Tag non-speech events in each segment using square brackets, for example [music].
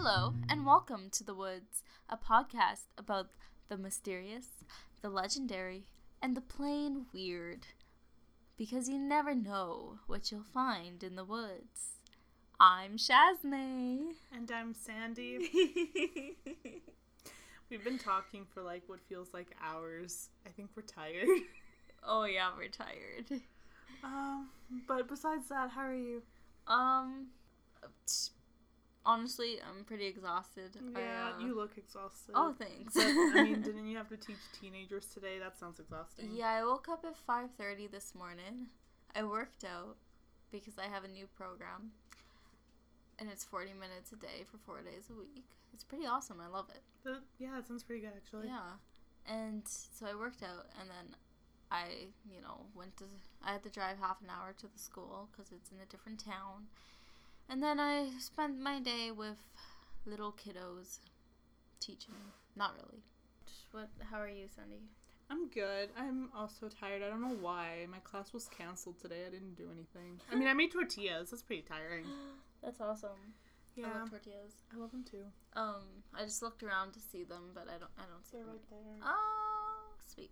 Hello, and welcome to The Woods, a podcast about the mysterious, the legendary, and the plain weird. Because you never know what you'll find in the woods. I'm Shazne. And I'm Sandi. [laughs] We've been talking for like what feels like hours. I think we're tired. [laughs] oh yeah, we're tired. Um, but besides that, how are you? Um, honestly, I'm pretty exhausted. Yeah, uh, you look exhausted. Oh, thanks. But, I mean, [laughs] didn't you have to teach teenagers today? That sounds exhausting. Yeah, I woke up at 5:30 this morning. I worked out because I have a new program. And it's 40 minutes a day for 4 days a week. It's pretty awesome. I love it. But, yeah, it sounds pretty good actually. Yeah. And so I worked out and then I, you know, went to I had to drive half an hour to the school cuz it's in a different town. And then I spent my day with little kiddos teaching. Not really. What how are you, Sandi? I'm good. I'm also tired. I don't know why. My class was canceled today. I didn't do anything. I mean, I made tortillas. That's pretty tiring. [gasps] That's awesome. I Yeah, love tortillas. I love them too. Um, I just looked around to see them, but I don't. I don't see They're them. right there. Oh, sweet.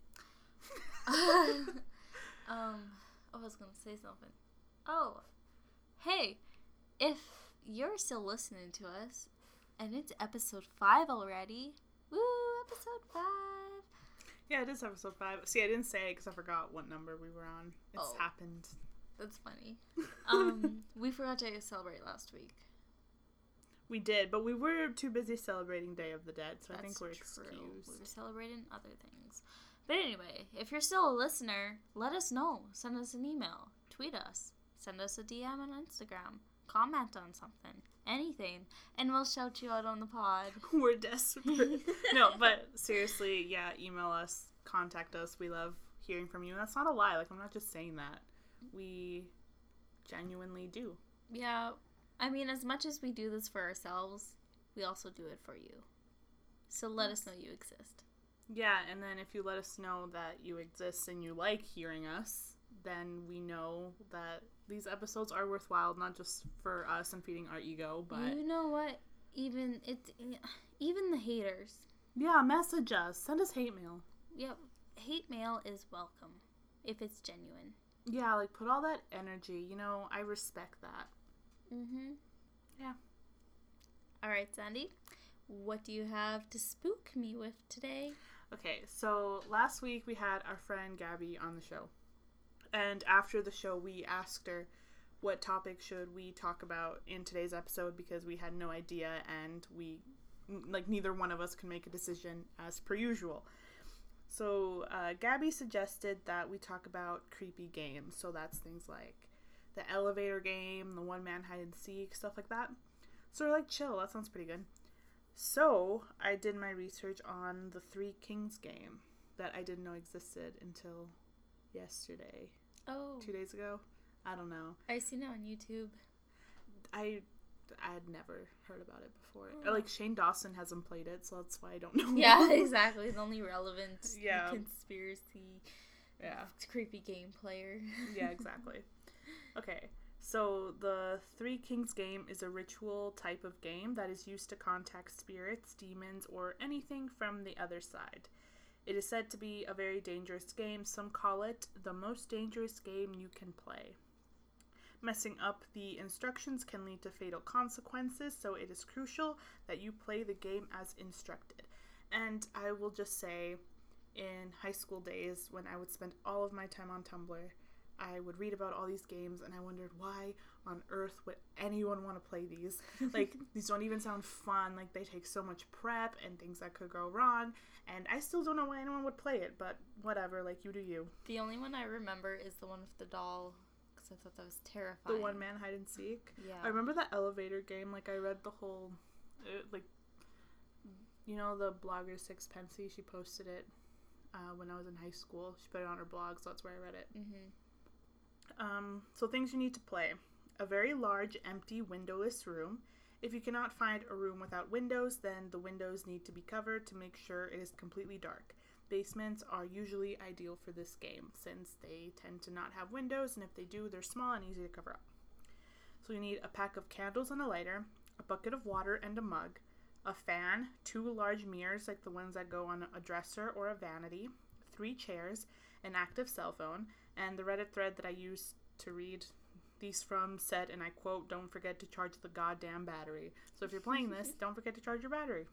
[laughs] [laughs] um, I was gonna say something. Oh, hey, if you're still listening to us, and it's episode five already. Woo, episode five. Yeah, it is episode five. See, I didn't say it because I forgot what number we were on. It's Oh. happened. That's funny. [laughs] Um, we forgot to celebrate last week. We did, but we were too busy celebrating Day of the Dead, so I think we're true. excused. We were celebrating other things. But anyway, if you're still a listener, let us know. Send us an email, tweet us, send us a DM on Instagram, comment on something, anything, and we'll shout you out on the pod. [laughs] We're desperate. [laughs] no, but seriously, yeah, email us, contact us. We love hearing from you. And that's not a lie. Like, I'm not just saying that. We genuinely do. Yeah, I mean, as much as we do this for ourselves, we also do it for you. So let us know you exist. Yeah, and then if you let us know that you exist and you like hearing us, then we know that these episodes are worthwhile, not just for us and feeding our ego, but You know what? Even it, even the haters. yeah, message us. Send us hate mail. Yep, hate mail is welcome if it's genuine. Yeah, like put all that energy. You know, I respect that. Mm-hmm. Yeah. All right, Sandi. What do you have to spook me with today? Okay, so last week we had our friend Gabby on the show. And after the show, we asked her what topic should we talk about in today's episode because we had no idea and we like neither one of us can make a decision as per usual. So uh, Gabby suggested that we talk about creepy games. So that's things like the elevator game, the one man hide and seek, stuff like that. So we're like, chill, that sounds pretty good. So I did my research on the Three Kings game that I didn't know existed until yesterday, Oh, two days ago. I don't know. I seen it on YouTube. I I had never heard about it before. Oh. Like Shane Dawson hasn't played it, so that's why I don't [laughs] know. Yeah, [laughs] exactly. The only relevant [laughs] Yeah. conspiracy yeah. creepy game player. Yeah, exactly. Okay, so the Three Kings game is a ritual type of game that is used to contact spirits, demons, or anything from the other side. It is said to be a very dangerous game. Some call it the most dangerous game you can play. Messing up the instructions can lead to fatal consequences, so it is crucial that you play the game as instructed. And I will just say, in high school days, when I would spend all of my time on Tumblr, I would read about all these games and I wondered why on earth would anyone want to play these? [laughs] Like, these don't even sound fun. Like, they take so much prep and things that could go wrong. And I still don't know why anyone would play it, but whatever. Like, you do you. The only one I remember is the one with the doll, because I thought that was terrifying. The one man hide and seek. Yeah. I remember that elevator game. Like, I read the whole, uh, like, you know, the blogger Sixpenceee. She posted it uh, when I was in high school. She put it on her blog, so that's where I read it. Mm-hmm. Um, so things you need to play: a very large, empty, windowless room. If you cannot find a room without windows, then the windows need to be covered to make sure it is completely dark. Basements are usually ideal for this game since they tend to not have windows, and if they do, they're small and easy to cover up. So you need a pack of candles and a lighter, a bucket of water and a mug, a fan, two large mirrors like the ones that go on a dresser or a vanity, three chairs, an active cell phone, and the Reddit thread that I used to read these from said, and I quote, don't forget to charge the goddamn battery. So if you're playing this, [laughs] don't forget to charge your battery.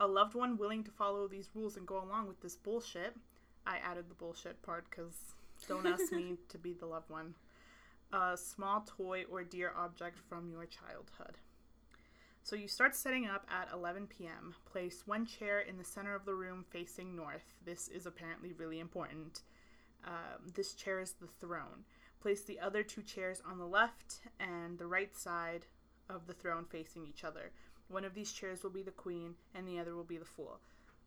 A loved one willing to follow these rules and go along with this bullshit. I added the bullshit part because don't ask me [laughs] to be the loved one. A small toy or dear object from your childhood. So you start setting up at 11 p.m. Place one chair in the center of the room facing north. This is apparently really important. Um, this chair is the throne. Place the other two chairs on the left and the right side of the throne facing each other. One of these chairs will be the queen, and the other will be the fool.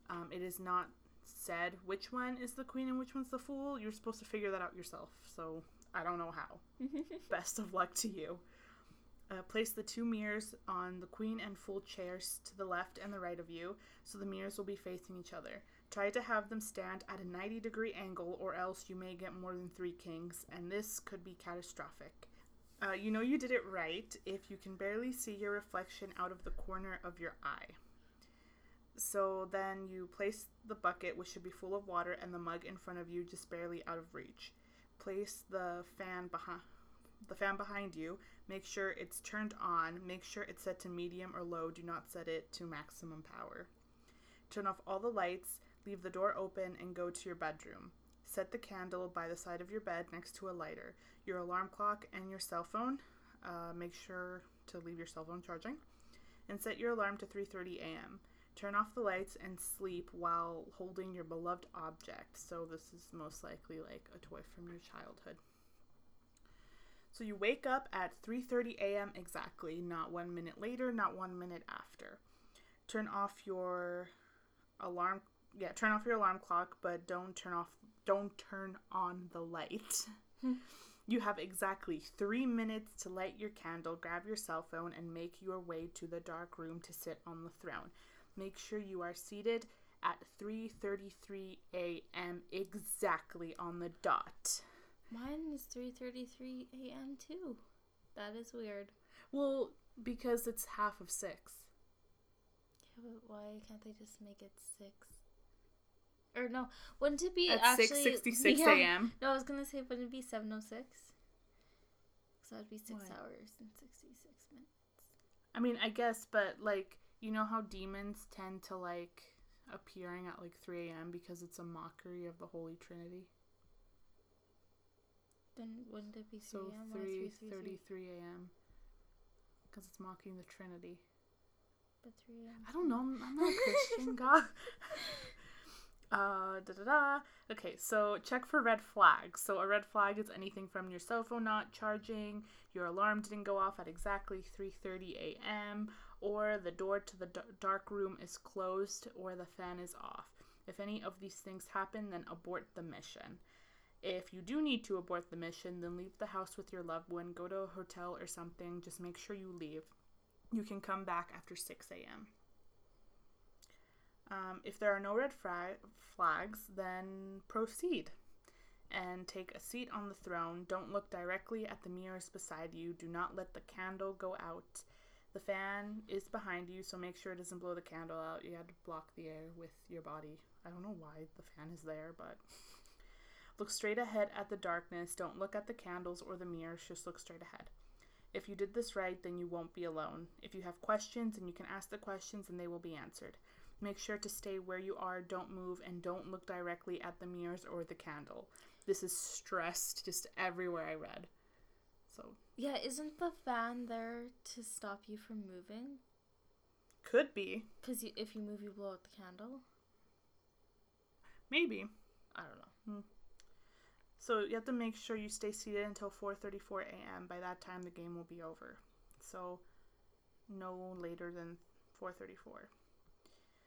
Um, it is not said which one is the queen and which one's the fool. You're supposed to figure that out yourself, so I don't know how. [laughs] Best of luck to you. Uh, place the two mirrors on the queen and fool chairs to the left and the right of you, so the mirrors will be facing each other. Try to have them stand at a 90 degree angle, or else you may get more than three kings, and this could be catastrophic. Uh, you know you did it right if you can barely see your reflection out of the corner of your eye. So then you place the bucket, which should be full of water, and the mug in front of you, just barely out of reach. Place the fan behind the fan behind you. Make sure it's turned on. Make sure it's set to medium or low. Do not set it to maximum power. Turn off all the lights. Leave the door open and go to your bedroom. Set the candle by the side of your bed next to a lighter. Your alarm clock and your cell phone. Uh, make sure to leave your cell phone charging. And set your alarm to 3:30 a.m. Turn off the lights and sleep while holding your beloved object. So this is most likely like a toy from your childhood. So you wake up at 3:30 a.m. exactly, not 1 minute later, not 1 minute after. Turn off your alarm yeah, turn off your alarm clock, but don't turn off don't turn on the light. [laughs] you have exactly 3 minutes to light your candle, grab your cell phone and make your way to the dark room to sit on the throne. Make sure you are seated at 3:33 a.m. exactly on the dot. Mine is 3:33 a.m. too. That is weird. Well, because it's half of 6. Yeah, but why can't they just make it 6? Or no, wouldn't it be At actually 6:66 yeah. a.m. No, I was to say wouldn't it be 7:06? Cuz that would be 6 What? hours and 66 minutes. I mean, I guess, but like, you know how demons tend to like appearing at like 3 a.m. because it's a mockery of the Holy Trinity. Then wouldn't it be 3 So a.m. or 3:33 3:33? a.m. because it's mocking the Trinity. But 3 a.m. I don't know. I'm, I'm not a Christian, God. [laughs] Uh, da da da. Okay, so check for red flags. So a red flag is anything from your cell phone not charging, your alarm didn't go off at exactly 3:30 a.m., or the door to the d- dark room is closed, or the fan is off. If any of these things happen, then abort the mission. If you do need to abort the mission, then leave the house with your loved one, go to a hotel or something. Just make sure you leave. You can come back after 6 a.m. Um, if there are no red flags, then proceed and take a seat on the throne. Don't look directly at the mirrors beside you. Do not let the candle go out. The fan is behind you, so make sure it doesn't blow the candle out. You had to block the air with your body. I don't know why the fan is there, but [laughs] look straight ahead at the darkness. Don't look at the candles or the mirrors, just look straight ahead. If you did this right, then you won't be alone. If you have questions, and you can ask the questions and they will be answered. Make sure to stay where you are, don't move, and don't look directly at the mirrors or the candle. This is stressed just everywhere I read. So, Yeah, isn't the fan there to stop you from moving? could be. Because you, if you move, you blow out the candle. Maybe. I don't know. Hmm. So, you have to make sure you stay seated until 4:34 a.m. By that time the game will be over. So, no later than 4:34.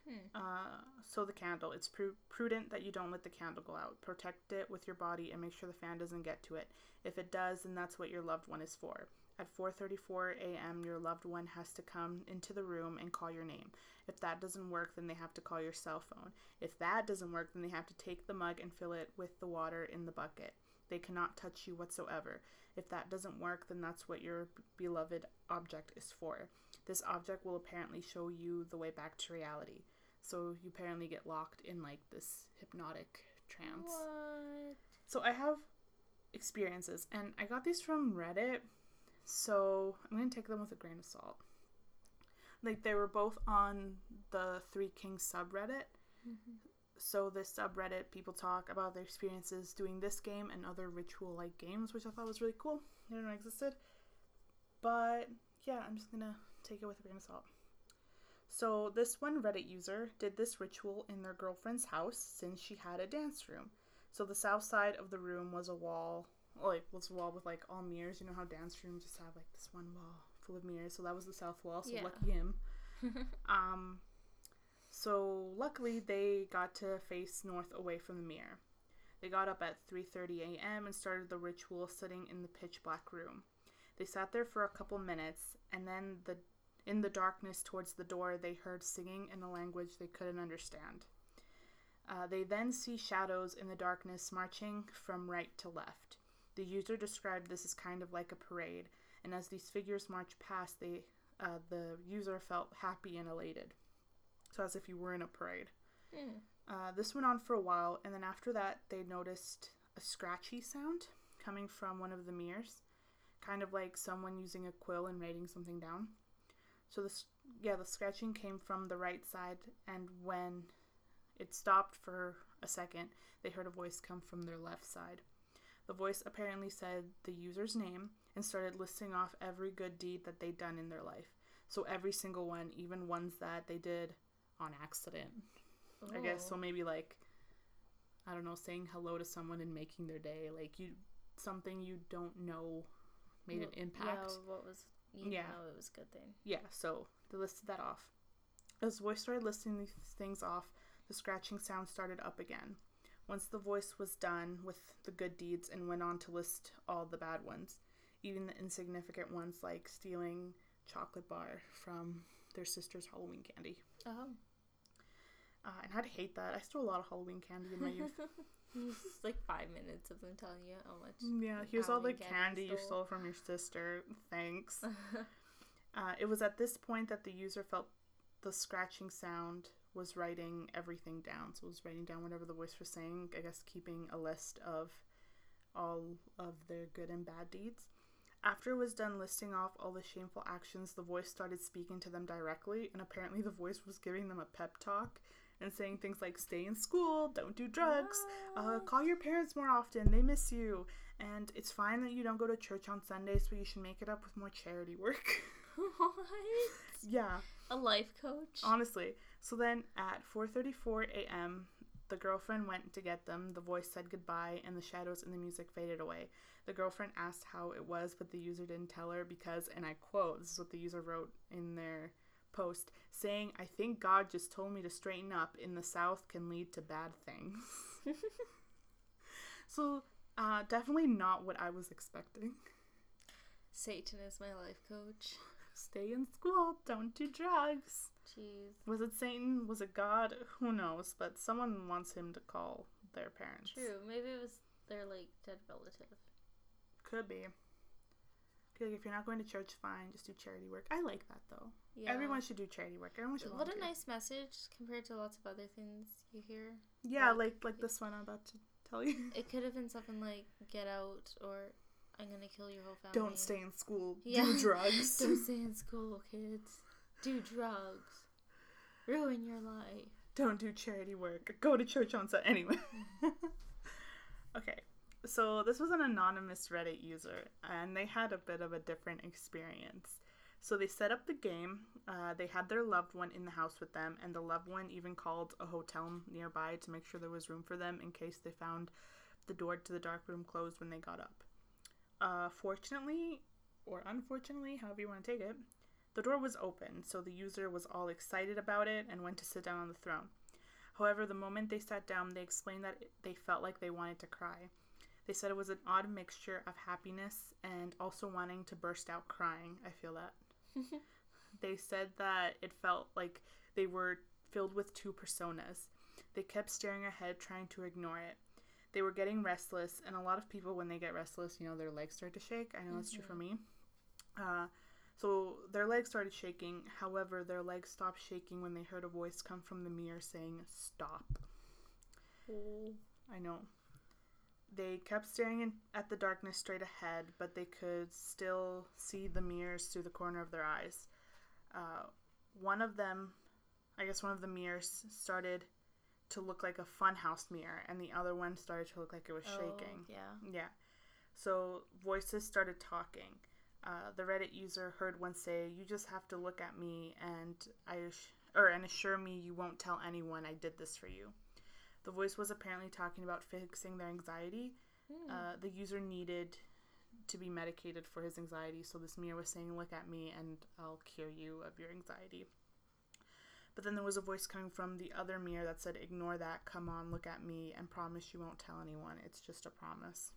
Hmm. Uh, so the candle. It's pru- prudent that you don't let the candle go out. Protect it with your body and make sure the fan doesn't get to it. If it does, then that's what your loved one is for. At 4:34 a.m., your loved one has to come into the room and call your name. If that doesn't work, then they have to call your cell phone. If that doesn't work, then they have to take the mug and fill it with the water in the bucket. They cannot touch you whatsoever. If that doesn't work, then that's what your beloved object is for. This object will apparently show you the way back to reality. So you apparently get locked in like this hypnotic trance. What? So I have experiences, and I got these from Reddit. So I'm gonna take them with a grain of salt. Like they were both on the Three Kings subreddit. Mm-hmm. So this subreddit, people talk about their experiences doing this game and other ritual-like games, which I thought was really cool. They didn't know existed. But yeah, I'm just gonna take it with a grain of salt. So this one Reddit user did this ritual in their girlfriend's house since she had a dance room. So the south side of the room was a wall, like was a wall with like all mirrors. You know how dance rooms just have like this one wall full of mirrors. So that was the south wall. So Yeah. lucky him. [laughs] Um, so luckily they got to face north away from the mirror. They got up at 3:30 a.m. and started the ritual sitting in the pitch black room. They sat there for a couple minutes and then the in the darkness towards the door they heard singing in a language they couldn't understand. Uh, they then see shadows in the darkness marching from right to left. The user described this as kind of like a parade, and as these figures marched past, they uh, the user felt happy and elated. So as if you were in a parade. Hmm. Uh, this went on for a while, and then after that, they noticed a scratchy sound coming from one of the mirrors, kind of like someone using a quill and writing something down. So this, yeah, the scratching came from the right side, and when it stopped for a second, they heard a voice come from their left side. The voice apparently said the user's name and started listing off every good deed that they'd done in their life. So every single one, even ones that they did on accident. I guess so Oh. maybe like I don't know, saying hello to someone and making their day, like you something you don't know made an impact. Yeah, what was you Yeah. know it was a good thing. Yeah, so they listed that off. As the voice started listing these things off, the scratching sound started up again. Once the voice was done with the good deeds and went on to list all the bad ones, even the insignificant ones like stealing chocolate bar from their sister's Halloween candy. Oh. Uh, and I'd hate that. I stole a lot of Halloween candy in my youth. [laughs] It's like five minutes of them telling you how much. Yeah, here's all the candy candy you stole. stole from your sister. Thanks. [laughs] Uh, it was at this point that the user felt the scratching sound was writing everything down. So it was writing down whatever the voice was saying, I guess keeping a list of all of their good and bad deeds. After it was done listing off all the shameful actions, the voice started speaking to them directly, and apparently the voice was giving them a pep talk and saying things like stay in school, don't do drugs, uh, call your parents more often, they miss you, and it's fine that you don't go to church on Sundays, but you should make it up with more charity work. [laughs] what? yeah, A life coach? honestly. So then at 4:34 a.m., the girlfriend went to get them. The voice said goodbye, and the shadows and the music faded away. The girlfriend asked how it was, but the user didn't tell her because, and I quote, this is what the user wrote in their post, saying, "I think God just told me to straighten up. In the South, can lead to bad things." [laughs] so, uh, definitely not what I was expecting. Satan is my life coach. Stay in school. Don't do drugs. Jeez. Was it Satan? Was it God? Who knows? But someone wants him to call their parents. True. Maybe it was their like dead relative. Could be. Could be. If you're not going to church, fine. Just do charity work. I like that though. Yeah. Everyone should do charity work. Everyone should. What a nice message compared to lots of other things you hear. Yeah, like- like like this one I'm about to tell you. It could have been something like "Get out" or "I'm gonna kill your whole family." Don't stay in school. Yeah. Do [laughs] drugs. Don't stay in school, kids. Do drugs. Ruin your life. Don't do charity work. Go to church on Sunday. Anyway. [laughs] okay. So this was an anonymous Reddit user, and they had a bit of a different experience. So they set up the game. Uh, they had their loved one in the house with them, and the loved one even called a hotel nearby to make sure there was room for them in case they found the door to the dark room closed when they got up. Uh, fortunately, or unfortunately, however you want to take it, the door was open, so the user was all excited about it and went to sit down on the throne. However, the moment they sat down, they explained that they felt like they wanted to cry. They said it was an odd mixture of happiness and also wanting to burst out crying. I feel that. [laughs] they said that it felt like they were filled with two personas. They kept staring ahead, trying to ignore it. They were getting restless, and a lot of people, when they get restless, you know, their legs start to shake. I know that's true for me. Uh, So their legs started shaking. However, their legs stopped shaking when they heard a voice come from the mirror saying, Stop. Oh. I know. They kept staring in, at the darkness straight ahead, but they could still see the mirrors through the corner of their eyes. Uh, one of them, I guess one of the mirrors, started to look like a funhouse mirror, and the other one started to look like it was shaking. Oh, yeah. Yeah. So voices started talking. Uh, the Reddit user heard one say, "You just have to look at me and I ass- or and assure me you won't tell anyone I did this for you." The voice was apparently talking about fixing their anxiety. Hmm. Uh, the user needed to be medicated for his anxiety, so this mirror was saying, "Look at me and I'll cure you of your anxiety." But then there was a voice coming from the other mirror that said, "Ignore that. Come on, look at me and promise you won't tell anyone. It's just a promise."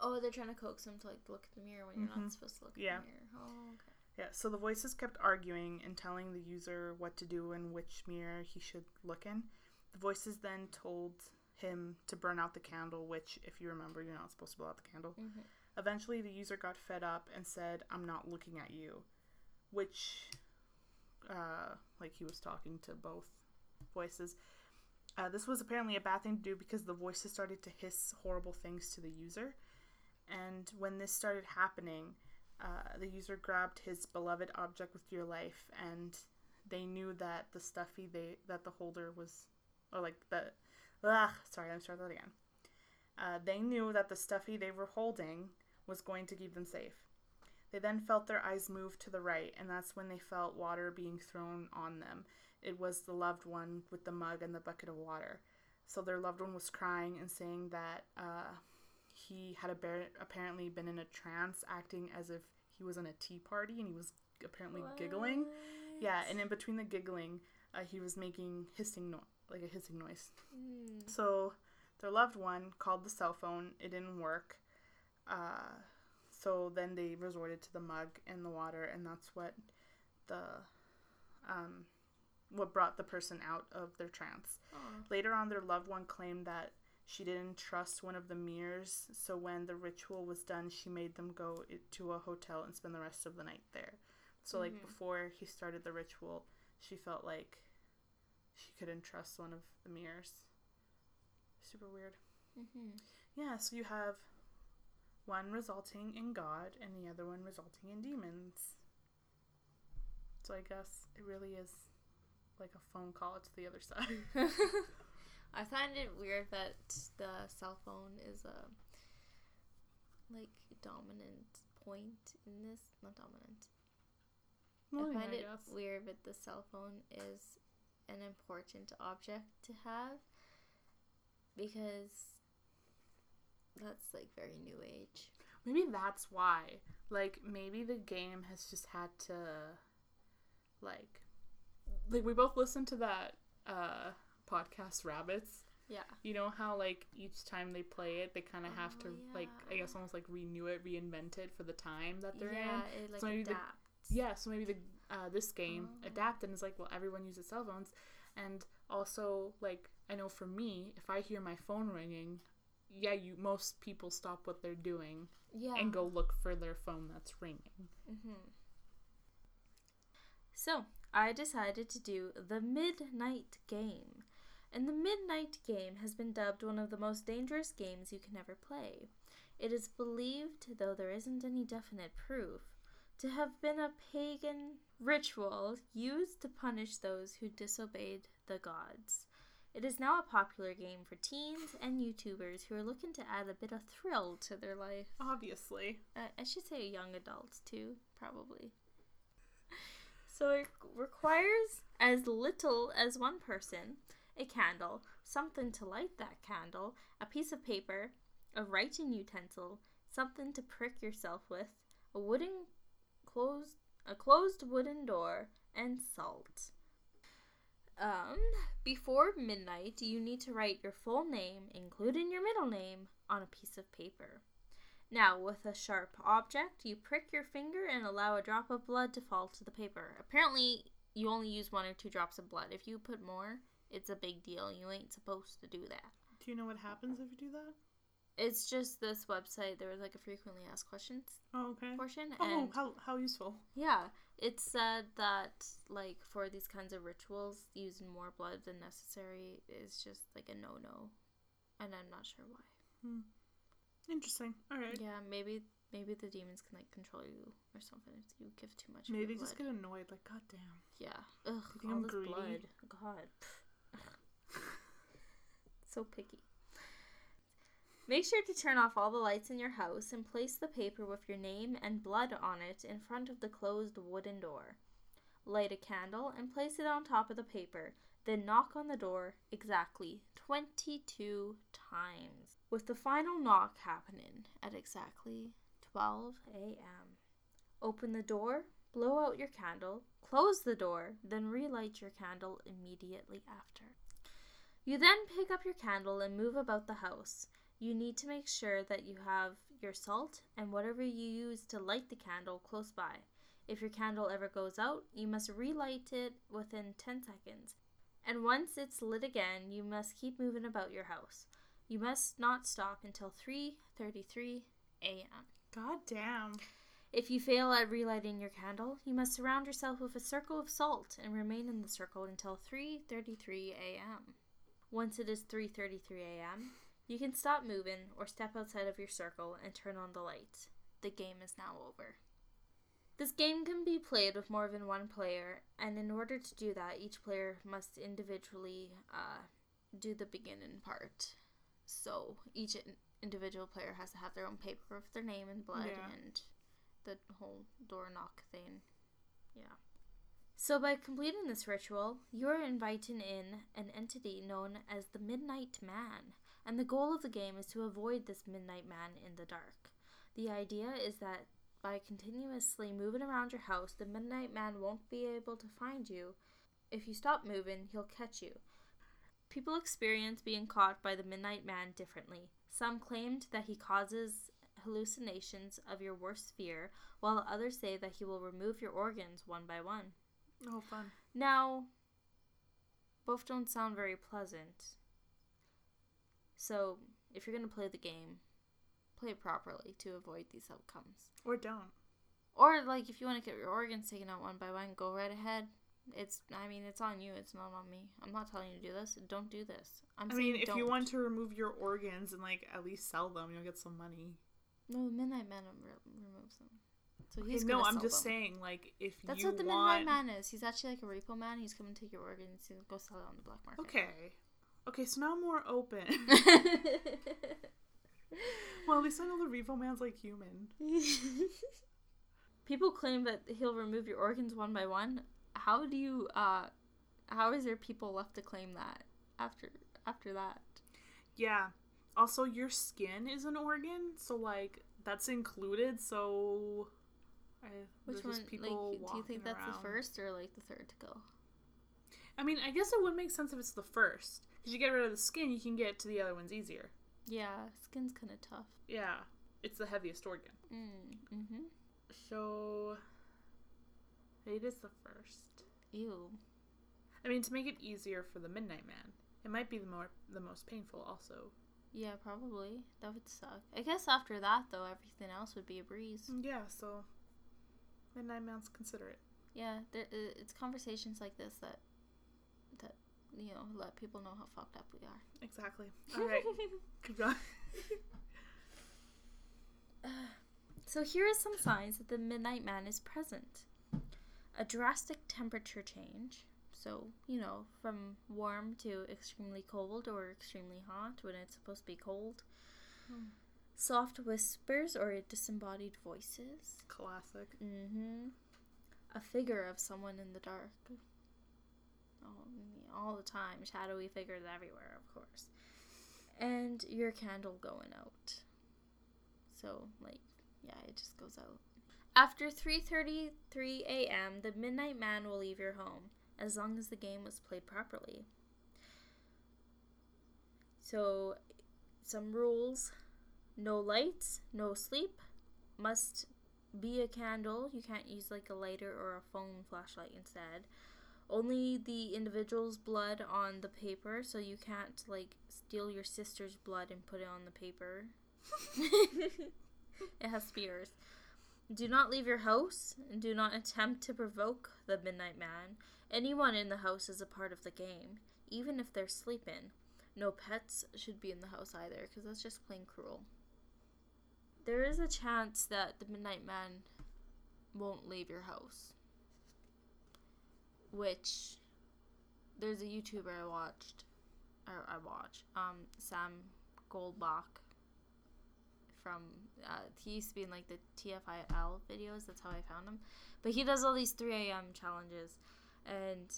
Oh, they're trying to coax him to like look at the mirror when you're Mhm. not supposed to look Yeah. at the mirror. Oh, okay. Yeah, so the voices kept arguing and telling the user what to do and which mirror he should look in. The voices then told him to burn out the candle, which, if you remember, you're not supposed to blow out the candle. Mhm. Eventually, the user got fed up and said, I'm not looking at you, which, uh, like he was talking to both voices. Uh, this was apparently a bad thing to do because the voices started to hiss horrible things to the user. And when this started happening, uh, the user grabbed his beloved object with your life, and they knew that the stuffy they that the holder was, or like the, ugh, sorry, let me starting that again. Uh, they knew that the stuffy they were holding was going to keep them safe. They then felt their eyes move to the right, and that's when they felt water being thrown on them. It was the loved one with the mug and the bucket of water. So their loved one was crying and saying that uh, he had a bear- apparently been in a trance, acting as if he was in a tea party, and he was apparently giggling. Yeah, and in between the giggling, uh, he was making hissing no- like a hissing noise. Mm. So their loved one called the cell phone. It didn't work. Uh, so then they resorted to the mug and the water, and that's what the um, what brought the person out of their trance. Aw. Later on, their loved one claimed that she didn't trust one of the mirrors, so when the ritual was done, she made them go to a hotel and spend the rest of the night there. So, like, Mhm. before he started the ritual, she felt like she couldn't trust one of the mirrors. Super weird. Mhm. Yeah, so you have one resulting in God and the other one resulting in demons. So I guess it really is like a phone call to the other side. [laughs] I find it weird that the cell phone is a like dominant point in this. Not dominant. Well, I find it guess. weird that the cell phone is an important object to have because that's like very new age. Maybe that's why. Like maybe the game has just had to like like we both listened to that uh podcast Rabbits. Yeah. You know how like each time they play it they kind of have Oh, to like I guess almost like renew it, reinvent it for the time that they're yeah, in. Yeah, it like So maybe the- Yeah, so maybe the uh, this game Oh. adapted and is like, well, everyone uses cell phones, and also like I know for me, if I hear my phone ringing, yeah, you most people stop what they're doing Yeah. and go look for their phone that's ringing. hmm So, I decided to do the Midnight Game. And the Midnight Game has been dubbed one of the most dangerous games you can ever play. It is believed, though there isn't any definite proof, to have been a pagan ritual used to punish those who disobeyed the gods. It is now a popular game for teens and YouTubers who are looking to add a bit of thrill to their life. Obviously, Uh, I should say young adults too, probably. So it requires as little as one person, a candle, something to light that candle, a piece of paper, a writing utensil, something to prick yourself with, a wooden closed a closed wooden door, and salt. Um, before midnight, you need to write your full name, including your middle name, on a piece of paper. Now, with a sharp object, you prick your finger and allow a drop of blood to fall to the paper. Apparently, you only use one or two drops of blood. If you put more, it's a big deal. You ain't supposed to do that. do you know what happens if you do that? It's just this website. There was like a frequently asked questions Oh, okay. portion, Oh, and how how useful. yeah, it said that like for these kinds of rituals, using more blood than necessary is just like a no no, and I'm not sure why. Hmm. Interesting. All right. Yeah, maybe maybe the demons can like control you or something if you give too much. Maybe just get annoyed. Like, God damn. Yeah. Ugh, all I'm this greedy? blood. God. [laughs] so picky. Make sure to turn off all the lights in your house and place the paper with your name and blood on it in front of the closed wooden door. Light a candle and place it on top of the paper, then knock on the door exactly 22 times, with the final knock happening at exactly 12 a.m. Open the door, blow out your candle, close the door, then relight your candle immediately after. You then pick up your candle and move about the house. You need to make sure that you have your salt and whatever you use to light the candle close by. If your candle ever goes out, you must relight it within 10 seconds. And once it's lit again, you must keep moving about your house. You must not stop until 3:33 a.m. God damn. If you fail at relighting your candle, you must surround yourself with a circle of salt and remain in the circle until 3:33 a.m. Once it is 3:33 a.m., you can stop moving or step outside of your circle and turn on the lights. The game is now over. This game can be played with more than one player, and in order to do that, each player must individually uh, do the beginning part. So each individual player has to have their own paper with their name and blood Yeah. and the whole door knock thing. Yeah. So by completing this ritual, you are inviting in an entity known as the Midnight Man, and the goal of the game is to avoid this Midnight Man in the dark. The idea is that by continuously moving around your house, the Midnight Man won't be able to find you. If you stop moving, he'll catch you. People experience being caught by the Midnight Man differently. Some claimed that he causes hallucinations of your worst fear, while others say that he will remove your organs one by one. Oh, fun. Now, both don't sound very pleasant. So, if you're going to play the game, play it properly to avoid these outcomes. Or don't. Or, like, if you want to get your organs taken out one by one, go right ahead. It's, I mean, it's on you, it's not on me. I'm not telling you to do this. Don't do this. I'm I mean, if don't. you want to remove your organs and like at least sell them, you'll get some money. No, the Midnight Man um, re- removes them. So Okay, he's no, gonna I'm just them. saying, like, if That's what the want. Midnight Man is. He's actually like a repo man. He's coming to take your organs and go sell it on the black market. Okay. Okay, so now I'm more open. [laughs] [laughs] well, at least I know the Revo man's like human. [laughs] People claim that he'll remove your organs one by one. How do you uh how is there people left to claim that after after that? Yeah. Also, your skin is an organ, so like that's included. So, I, Which one just like do you think that's around. the first or like the third to go? I mean, I guess it would make sense if it's the first, because you get rid of the skin, you can get to the other ones easier. Yeah, skin's kind of tough. Yeah, it's the heaviest organ. Mm, mhm. So, it is the first. Ew. I mean, to make it easier for the Midnight Man, it might be the more the most painful. Also, Yeah, probably. That would suck. I guess after that though, everything else would be a breeze. yeah. So, Midnight Man's considerate. Yeah, there, uh, it's conversations like this that you know let people know how fucked up we are. Exactly. All right, [laughs] keep going. So here are some signs that the Midnight Man is present. A drastic temperature change. So, you know, from warm to extremely cold or extremely hot when it's supposed to be cold. Hmm. Soft whispers or disembodied voices. Classic. Mm-hmm. A figure of someone in the dark. Oh, yeah, all the time. Shadowy figures everywhere, of course. And your candle going out. So, like, yeah, it just goes out. After 3:33 a.m., the Midnight Man will leave your home as long as the game was played properly. So, some rules: no lights, no sleep, must be a candle. You can't use like a lighter or a phone flashlight instead. Only the individual's blood on the paper, so you can't like steal your sister's blood and put it on the paper. [laughs] it has spears. Do not leave your house and do not attempt to provoke the Midnight Man. Anyone in the house is a part of the game, even if they're sleeping. No pets should be in the house either, because that's just plain cruel. There is a chance that the Midnight Man won't leave your house. Which there's a YouTuber I watched or I watch, um, Sam Golbach from uh, he used to be in like the TFIL videos, that's how I found him. But he does all these 3 a.m. challenges and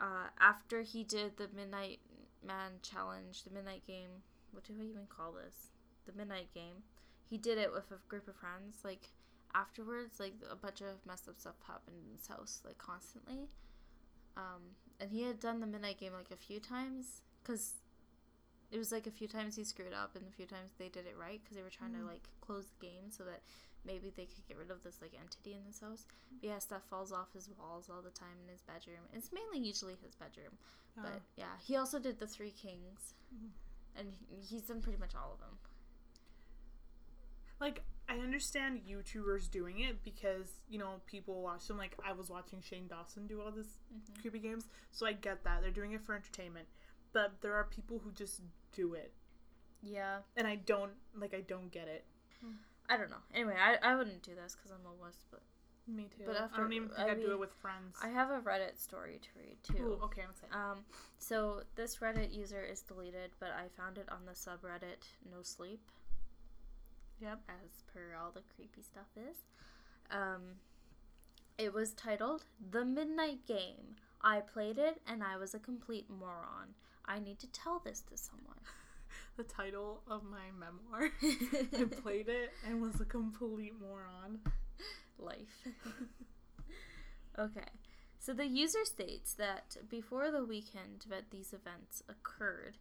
uh, after he did the Midnight Man challenge, the Midnight Game, what do I even call this? The Midnight Game. He did it with a group of friends. Like afterwards, like a bunch of messed up stuff happened in his house, like constantly. Um, and he had done the Midnight Game like a few times, cause it was like a few times he screwed up and a few times they did it right, cause they were trying mm. to like close the game so that maybe they could get rid of this like entity in this house. But yeah, stuff falls off his walls all the time in his bedroom. It's mainly usually his bedroom. Oh. But yeah, he also did the Three Kings, mm-hmm. and he's done pretty much all of them. Like I understand YouTubers doing it because you know people watch them. Like I was watching Shane Dawson do all this mm-hmm. creepy games, so I get that they're doing it for entertainment. But there are people who just do it. Yeah. And I don't like. I don't get it. Mm. I don't know. Anyway, I, I wouldn't do this because I'm a wuss, but me too. But after, I don't even think I would do it with friends. I have a Reddit story to read too. Ooh, okay, I'm excited. Um, so this Reddit user is deleted, but I found it on the subreddit No Sleep. Yep. As per all the creepy stuff is. Um, it was titled "The Midnight Game." I played it and I was a complete moron. I need to tell this to someone [laughs] the title of my memoir. [laughs] I played it and was a complete moron. Life. [laughs] okay. So the user states that before the weekend that these events occurred,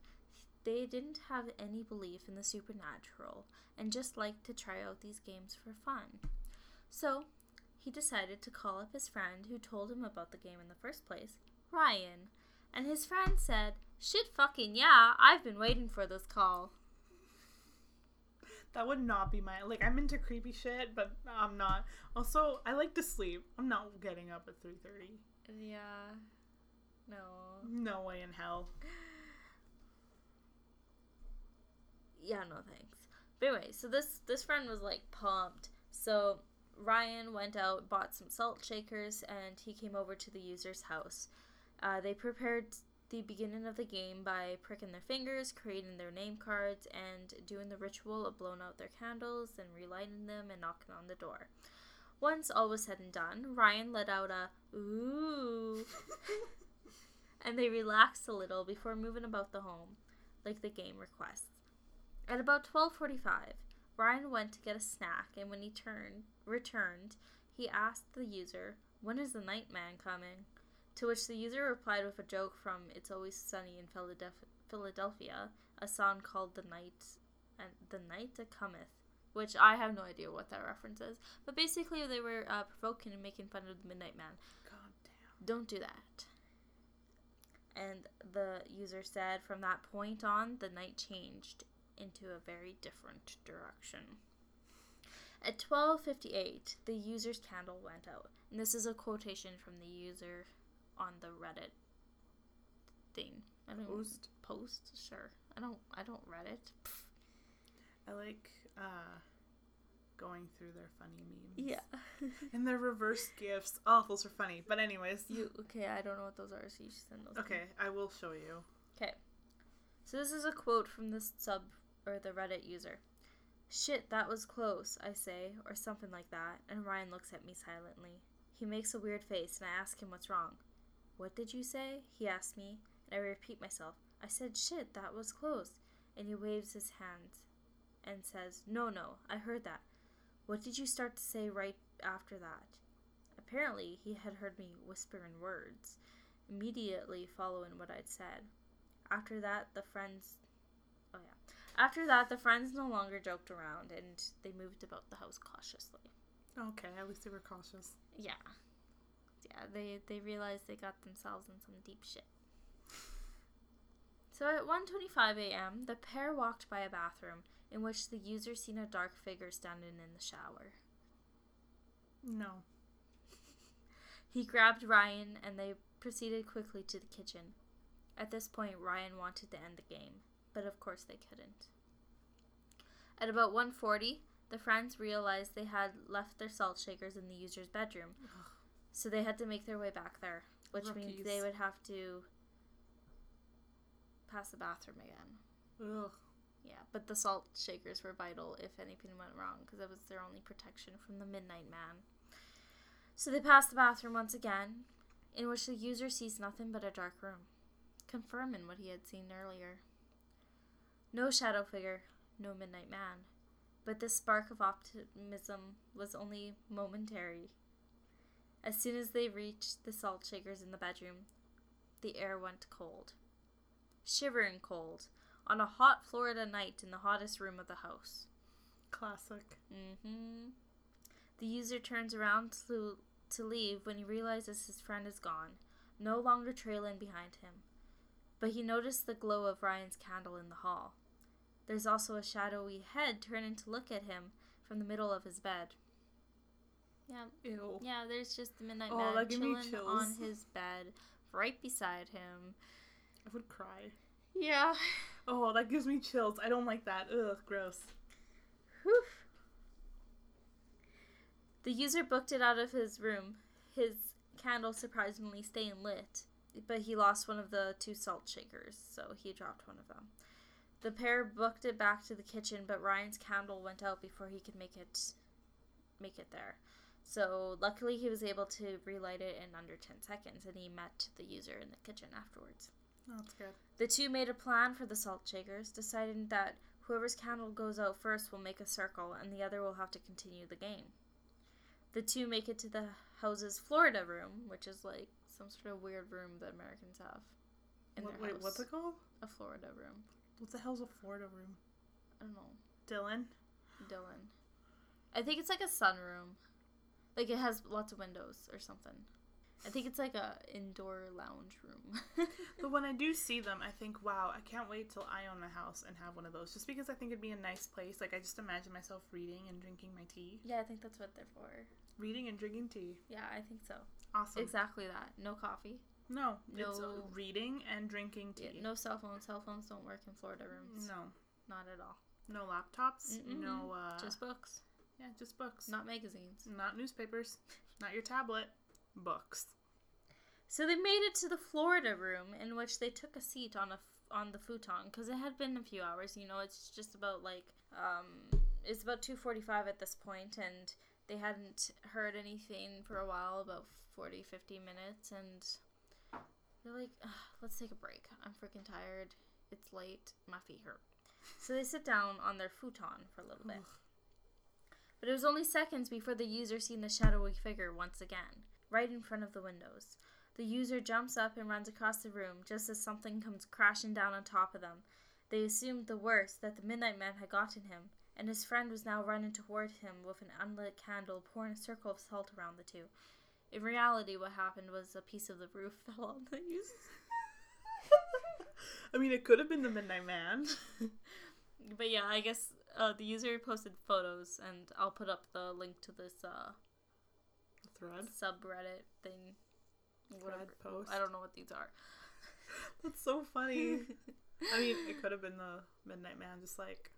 they didn't have any belief in the supernatural and just liked to try out these games for fun. So, he decided to call up his friend who told him about the game in the first place, Ryan, and his friend said Shit fucking yeah, I've been waiting for this call. That would not be my like I'm into creepy shit, but I'm not. Also, I like to sleep. I'm not getting up at 3:30. Yeah. No. No way in hell. [laughs] Yeah, no thanks. But anyway, so this this friend was like pumped. So Ryan went out, bought some salt shakers, and he came over to the user's house. Uh, they prepared the beginning of the game by pricking their fingers, creating their name cards, and doing the ritual of blowing out their candles and relighting them and knocking on the door. Once all was said and done, Ryan let out a ooh, [laughs] and they relaxed a little before moving about the home, like the game requests. At about 12:45, Ryan went to get a snack, and when he turned returned, he asked the user, "When is the night man coming?" To which the user replied with a joke from It's Always Sunny in Philadelphia, a song called The Night and The Night That Cometh, which I have no idea what that reference is. But basically, they were uh, provoking and making fun of the Midnight Man. God damn. Don't do that. And the user said from that point on, the night changed into a very different direction. At 12:58, the user's candle went out. And this is a quotation from the user on the Reddit thing. I don't post post. Sure, I don't. I don't Reddit. I like uh, going through their funny memes. Yeah, [laughs] and their reverse gifts. Oh, those are funny. But anyways, you okay? I don't know what those are, so you should send those. Okay, I will show you. Okay, so this is a quote from the sub or the Reddit user. Shit, that was close, I say, or something like that, and Ryan looks at me silently. He makes a weird face, and I ask him what's wrong. What did you say? He asks me, and I repeat myself. I said, shit, that was close. And he waves his hand and says, No, no, I heard that. What did you start to say right after that? Apparently, he had heard me whisper in words, immediately following what I'd said. After that, the friends. After that, the friends no longer joked around and they moved about the house cautiously. Okay, at least they were cautious. Yeah. Yeah, they they realized they got themselves in some deep shit. So at 1:25 a.m., the pair walked by a bathroom in which the user seen a dark figure standing in the shower. No. [laughs] He grabbed Ryan and they proceeded quickly to the kitchen. At this point, Ryan wanted to end the game, but of course they couldn't. At about 1:40, the friends realized they had left their salt shakers in the user's bedroom. So they had to make their way back there, which means they would have to pass the bathroom again. Ugh. Yeah, but the salt shakers were vital if anything went wrong because it was their only protection from the Midnight Man. So they passed the bathroom once again, in which the user sees nothing but a dark room, confirming what he had seen earlier. No shadow figure, no Midnight Man, but this spark of optimism was only momentary. As soon as they reached the salt shakers in the bedroom, the air went cold. Shivering cold on a hot Florida night in the hottest room of the house. Classic. Mm-hmm. The user turns around to, to leave when he realizes his friend is gone, no longer trailing behind him. But he noticed the glow of Ryan's candle in the hall. There's also a shadowy head turning to look at him from the middle of his bed. Yeah, Ew. yeah. There's just the midnight Oh, man that gave me chilling on [laughs] his bed, right beside him. I would cry. Yeah. Oh, that gives me chills. I don't like that. Ugh, gross. Whew. The user booked it out of his room, his candle surprisingly staying lit, but he lost one of the two salt shakers, so he dropped one of them. The pair booked it back to the kitchen, but Ryan's candle went out before he could make it make it there. So luckily he was able to relight it in under 10 seconds and he met the user in the kitchen afterwards. That's good. The two made a plan for the salt shakers, deciding that whoever's candle goes out first will make a circle and the other will have to continue the game. The two make it to the house's Florida room, which is like some sort of weird room that Americans have in What, their wait, house. what's it called? A Florida room. What the hell's a Florida room? I don't know. Dylan? Dylan. I think it's like a sunroom. Like it has lots of windows or something. I think it's like a indoor lounge room. [laughs] But when I do see them, I think, wow, I can't wait till I own a house and have one of those. Just because I think it'd be a nice place. Like, I just imagine myself reading and drinking my tea. yeah, I think that's what they're for. Reading and drinking tea. Yeah, I think so. Awesome. Exactly that. No coffee. No, it's uh, No. reading and drinking Yeah, tea. no cell phones. Cell phones don't work in Florida rooms. No. Not at all. No laptops. Mm-mm. No, uh, Just books, yeah, just books. not magazines. Not newspapers. Not your tablet. Books. So they made it to the Florida room, in which they took a seat on a f- on the futon because it had been a few hours. You know, it's just about like um, it's about two forty five at this point, and they hadn't heard anything for a while, about 40, 50 minutes, and they're like, let's take a break. I'm freaking tired. It's late. My feet hurt. So they sit down on their futon for a little bit. But it was only seconds before the user seen the shadowy figure once again, right in front of the windows. The user jumps up and runs across the room just as something comes crashing down on top of them. They assumed the worst, that the Midnight Man had gotten him, and his friend was now running toward him with an unlit candle, pouring a circle of salt around the two. In reality, what happened was a piece of the roof [laughs] fell on the user. [laughs] I mean, it could have been the Midnight Man. [laughs] But yeah, I guess uh, the user posted photos, and I'll put up the link to this uh, Thread. subreddit thing. Thread post. I don't know what these are. That's so funny. I mean, it could have been the Midnight Man, just like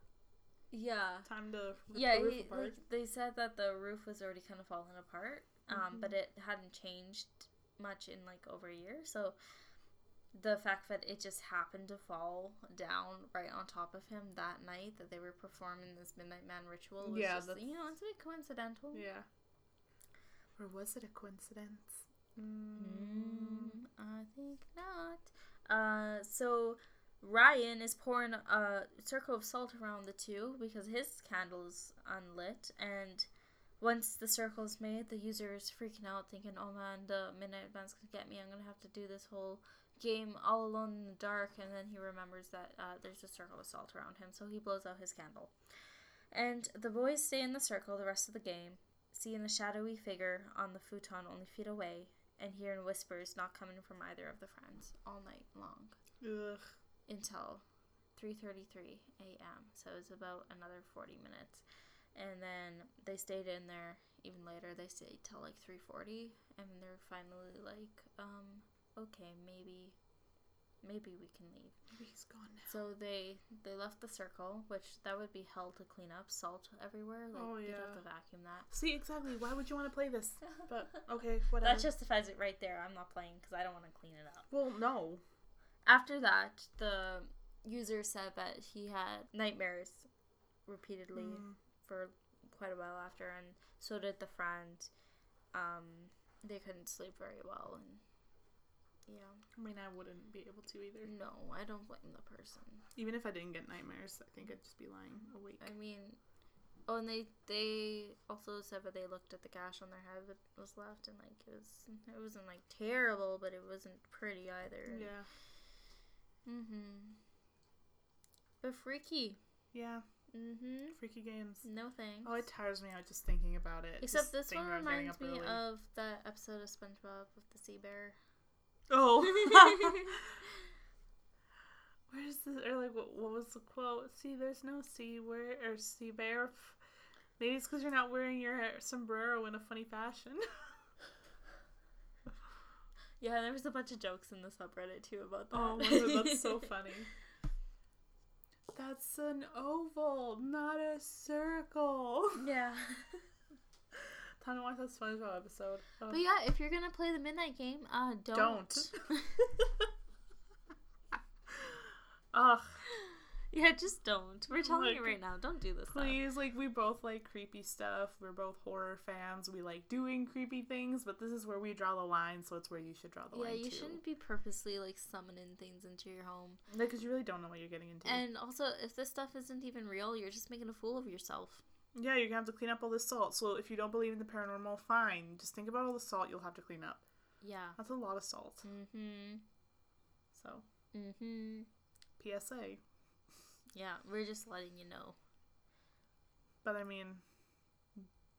yeah. time to Yeah, the roof he, apart. like, they said that the roof was already kind of falling apart, um, but Mhm. it hadn't changed much in like over a year. So the fact that it just happened to fall down right on top of him that night that they were performing this Midnight Man ritual was Yeah, just, that's- you know, it's a bit coincidental. yeah. Or was it a coincidence? Mm, I think not. Uh, so Ryan is pouring a circle of salt around the two because his candle's unlit, and once the circle is made, the user is freaking out, thinking, "Oh man, the midnight man's gonna get me. I'm gonna have to do this whole game all alone in the dark." And then he remembers that uh, there's a circle of salt around him, so he blows out his candle. And the boys stay in the circle the rest of the game, seeing a shadowy figure on the futon only feet away, and hearing whispers not coming from either of the friends all night long Ugh. until 3:33 a.m. So it was about another 40 minutes. And then they stayed in there even later. They stayed till like 3:40 and they're finally like um okay, maybe maybe we can leave. Maybe he's gone now. So they they left the circle, which that would be hell to clean up, salt everywhere. Like Oh, you'd yeah. have to vacuum that. See, exactly. Why would you want to play this? [laughs] But okay, whatever. That justifies it right there. I'm not playing because I don't want to clean it up. well, no. After that, the user said that he had nightmares repeatedly Mm. For quite a while after, and so did the friend. Um, they couldn't sleep very well, and yeah, I mean, I wouldn't be able to either. no, I don't blame the person. Even if I didn't get nightmares, I think I'd just be lying awake. I mean, oh, and they they also said that they looked at the gash on their head that was left, and like it was it wasn't like terrible, but it wasn't pretty either. Yeah. Mm-hmm. But freaky. Yeah. Mm-hmm. Freaky games. No thanks. Oh, it tires me out just thinking about it. Except this one reminds me early. of that episode of SpongeBob with the sea bear. Oh. [laughs] [laughs] Where's this? or like what, what was the quote? See, there's no sea where or sea bear. Maybe it's because you're not wearing your sombrero in a funny fashion. [laughs] yeah, there was a bunch of jokes in the subreddit too about that. oh, was it? that's so funny. That's an oval, not a circle. [laughs] Yeah. Time to watch that SpongeBob episode. Oh. But yeah, if you're gonna play the midnight game, uh, don't. Don't. [laughs] Ugh. Yeah, just don't. We're telling you right now, don't do this. stuff. Please, like we both like creepy stuff. We're both horror fans. We like doing creepy things, but this is where we draw the line. So it's where you should draw the Yeah, line Yeah, you too. shouldn't be purposely like summoning things into your home. Like, cause you really don't know what you're getting into. And also, if this stuff isn't even real, you're just making a fool of yourself. yeah, you're gonna have to clean up all this salt. So if you don't believe in the paranormal, fine. Just think about all the salt you'll have to clean up. Yeah. That's a lot of salt. Mm-hmm. So Mm-hmm. PSA. Yeah, we're just letting you know. But I mean,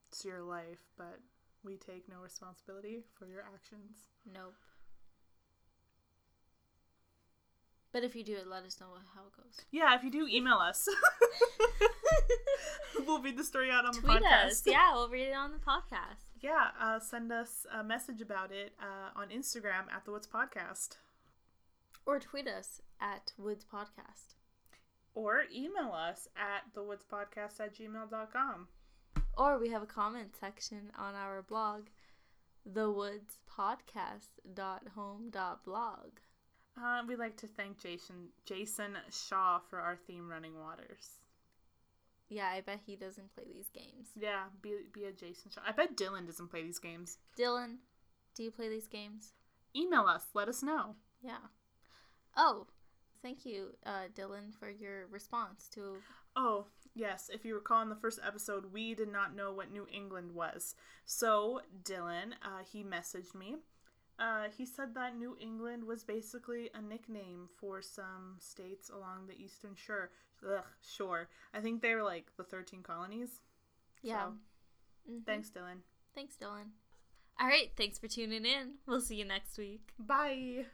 it's your life. But we take no responsibility for your actions. Nope. But if you do it, let us know how it goes. Yeah, if you do, email us. [laughs] we'll read the story out on the Tweet podcast. us. Yeah, we'll read it on the podcast. [laughs] Yeah, uh, send us a message about it uh, on Instagram at the Woods Podcast. Or tweet us at Woods Podcast. Or email us at thewoodspodcast at gmail.com. Or we have a comment section on our blog, thewoodspodcast.home.blog. Uh, we'd like to thank Jason Jason Shaw for our theme Running Waters. Yeah, I bet he doesn't play these games. Yeah, be, be a Jason Shaw. I bet Dylan doesn't play these games. Dylan, do you play these games? Email us, let us know. Yeah. Oh, thank you, uh, Dylan, for your response to. Oh, yes. If you recall in the first episode, we did not know what New England was. So, Dylan, uh, he messaged me. Uh, he said that New England was basically a nickname for some states along the eastern shore. Ugh, shore. I think they were like the 13 colonies. Yeah. So, Mhm. Thanks, Dylan. Thanks, Dylan. All right. Thanks for tuning in. We'll see you next week. Bye.